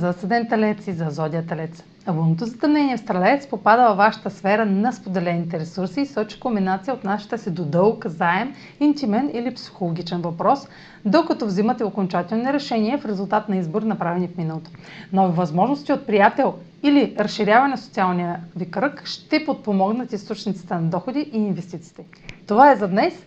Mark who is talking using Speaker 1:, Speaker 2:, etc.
Speaker 1: за Асцендент Телец и за Зодия Телец. Лунното затъмнение в Стрелец попада във вашата сфера на споделените ресурси и сочи комбинация от нашата си до дълг, заем, интимен или психологичен въпрос, докато взимате окончателни решения в резултат на избор, направени в миналото. Нови възможности от приятел или разширяване на социалния ви кръг ще подпомогнат източниците на доходи и инвестициите. Това е за днес.